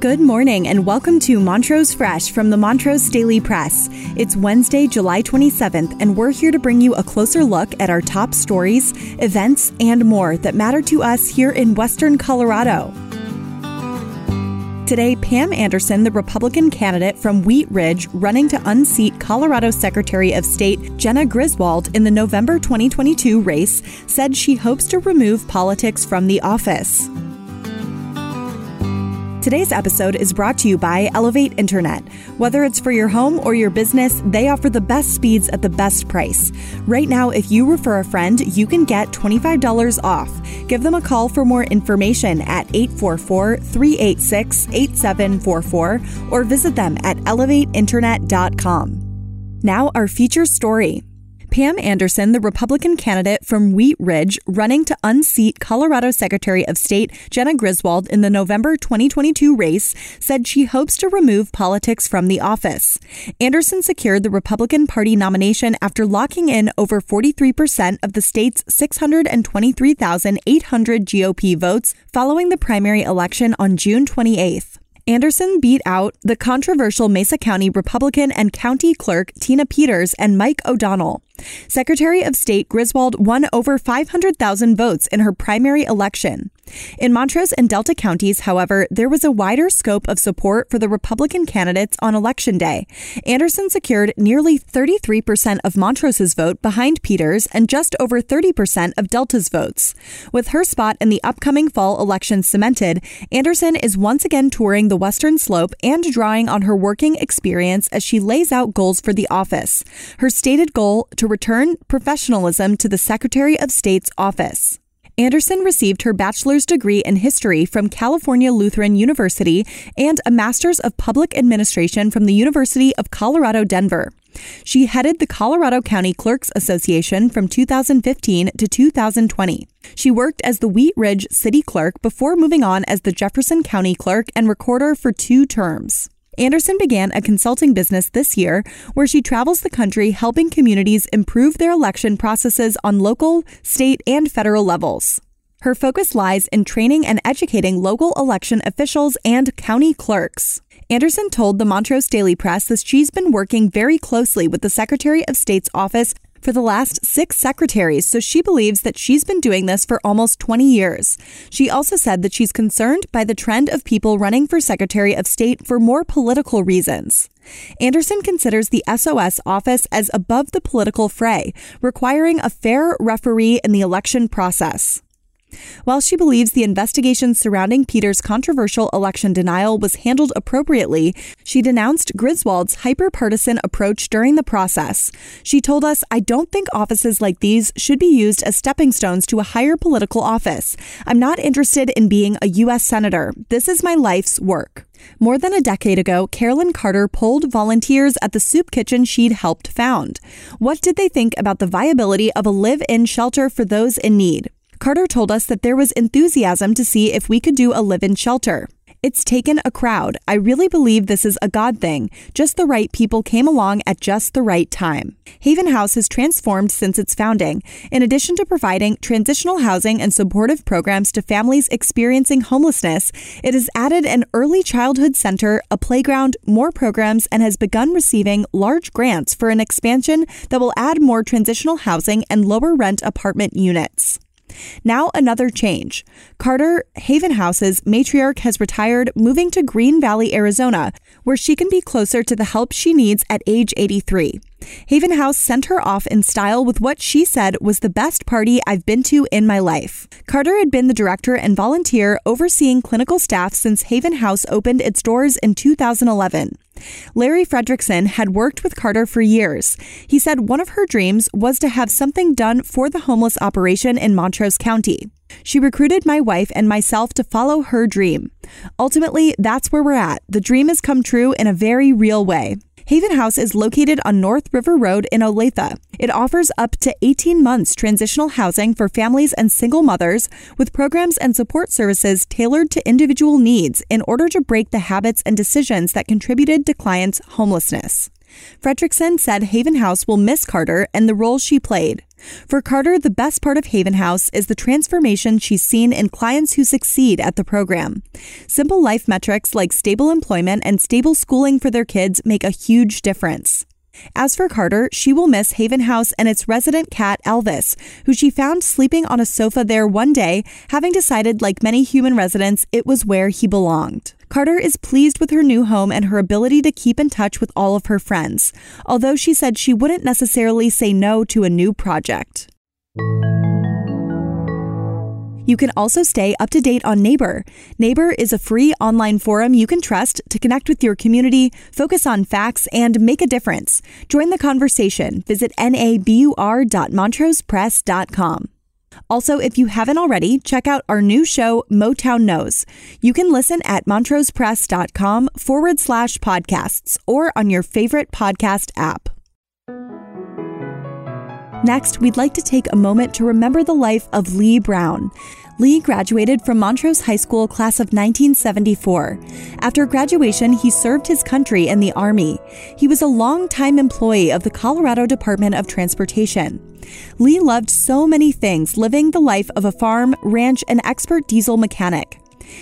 Good morning and welcome to Montrose Fresh from the Montrose Daily Press. It's Wednesday, July 27th, and we're here to bring you a closer look at our top stories, events, and more that matter to us here in Western Colorado. Today, Pam Anderson, the Republican candidate from Wheat Ridge, running to unseat Colorado Secretary of State Jena Griswold in the November 2022 race, said she hopes to remove politics from the office. Today's episode is brought to you by Elevate Internet. Whether it's for your home or your business, they offer the best speeds at the best price. Right now, if you refer a friend, you can get $25 off. Give them a call for more information at 844 386 8744 or visit them at elevateinternet.com. Now, our feature story. Pam Anderson, the Republican candidate from Wheat Ridge, running to unseat Colorado Secretary of State Jena Griswold in the November 2022 race, said she hopes to remove politics from the office. Anderson secured the Republican Party nomination after locking in over 43% of the state's 623,800 GOP votes following the primary election on June 28th. Anderson beat out the controversial Mesa County Republican and County Clerk Tina Peters and Mike O'Donnell. Secretary of State Griswold won over 500,000 votes in her primary election. In Montrose and Delta counties, however, there was a wider scope of support for the Republican candidates on Election Day. Anderson secured nearly 33% of Montrose's vote behind Peters and just over 30% of Delta's votes. With her spot in the upcoming fall election cemented, Anderson is once again touring the Western Slope and drawing on her working experience as she lays out goals for the office. Her stated goal to return professionalism to the Secretary of State's office. Anderson received her bachelor's degree in history from California Lutheran University and a master's of public administration from the University of Colorado Denver. She headed the Colorado County Clerks Association from 2015 to 2020. She worked as the Wheat Ridge City Clerk before moving on as the Jefferson County Clerk and Recorder for two terms. Anderson began a consulting business this year where she travels the country helping communities improve their election processes on local, state, and federal levels. Her focus lies in training and educating local election officials and county clerks. Anderson told the Montrose Daily Press that she's been working very closely with the Secretary of State's office for the last six secretaries, so she believes that she's been doing this for almost 20 years. She also said that she's concerned by the trend of people running for Secretary of State for more political reasons. Anderson considers the SOS office as above the political fray, requiring a fair referee in the election process. While she believes the investigation surrounding Peter's controversial election denial was handled appropriately, she denounced Griswold's hyper-partisan approach during the process. She told us, I don't think offices like these should be used as stepping stones to a higher political office. I'm not interested in being a U.S. Senator. This is my life's work. More than a decade ago, Carolyn Carter polled volunteers at the soup kitchen she'd helped found. What did they think about the viability of a live in shelter for those in need? Carter told us that there was enthusiasm to see if we could do a live in shelter. It's taken a crowd. I really believe this is a God thing. Just the right people came along at just the right time. Haven House has transformed since its founding. In addition to providing transitional housing and supportive programs to families experiencing homelessness, it has added an early childhood center, a playground, more programs, and has begun receiving large grants for an expansion that will add more transitional housing and lower rent apartment units. Now, another change. Carter Haven House's matriarch has retired, moving to Green Valley, Arizona, where she can be closer to the help she needs at age 83. Haven House sent her off in style with what she said was the best party I've been to in my life. Carter had been the director and volunteer overseeing clinical staff since Haven House opened its doors in 2011. Larry Fredrickson had worked with Carter for years. He said one of her dreams was to have something done for the homeless operation in Montrose County. She recruited my wife and myself to follow her dream. Ultimately, that's where we're at. The dream has come true in a very real way. Haven House is located on North River Road in Olathe. It offers up to 18 months transitional housing for families and single mothers with programs and support services tailored to individual needs in order to break the habits and decisions that contributed to clients' homelessness. Fredrickson said Haven House will miss Carter and the role she played. For Carter, the best part of Haven House is the transformation she's seen in clients who succeed at the program. Simple life metrics like stable employment and stable schooling for their kids make a huge difference. As for Carter, she will miss Haven House and its resident cat, Elvis, who she found sleeping on a sofa there one day, having decided, like many human residents, it was where he belonged. Carter is pleased with her new home and her ability to keep in touch with all of her friends, although she said she wouldn't necessarily say no to a new project. You can also stay up to date on Nabur. Nabur is a free online forum you can trust to connect with your community, focus on facts, and make a difference. Join the conversation. Visit nabur.montrosepress.com. Also, if you haven't already, check out our new show, Motown Knows. You can listen at montrosepress.com forward slash podcasts or on your favorite podcast app. Next, we'd like to take a moment to remember the life of Lee Brown. Lee graduated from Montrose High School class of 1974. After graduation, he served his country in the Army. He was a long-time employee of the Colorado Department of Transportation. Lee loved so many things, living the life of a farm, ranch, and expert diesel mechanic.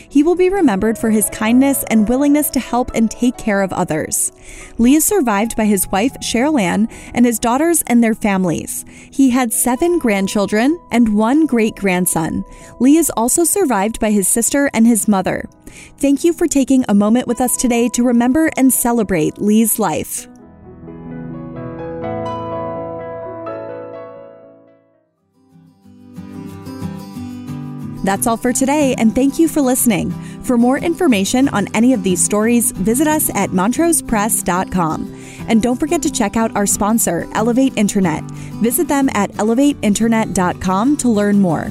He will be remembered for his kindness and willingness to help and take care of others. Lee is survived by his wife, Cheryl Ann, and his daughters and their families. He had seven grandchildren and one great grandson. Lee is also survived by his sister and his mother. Thank you for taking a moment with us today to remember and celebrate Lee's life. That's all for today, and thank you for listening. For more information on any of these stories, visit us at montrosepress.com. And don't forget to check out our sponsor, Elevate Internet. Visit them at elevateinternet.com to learn more.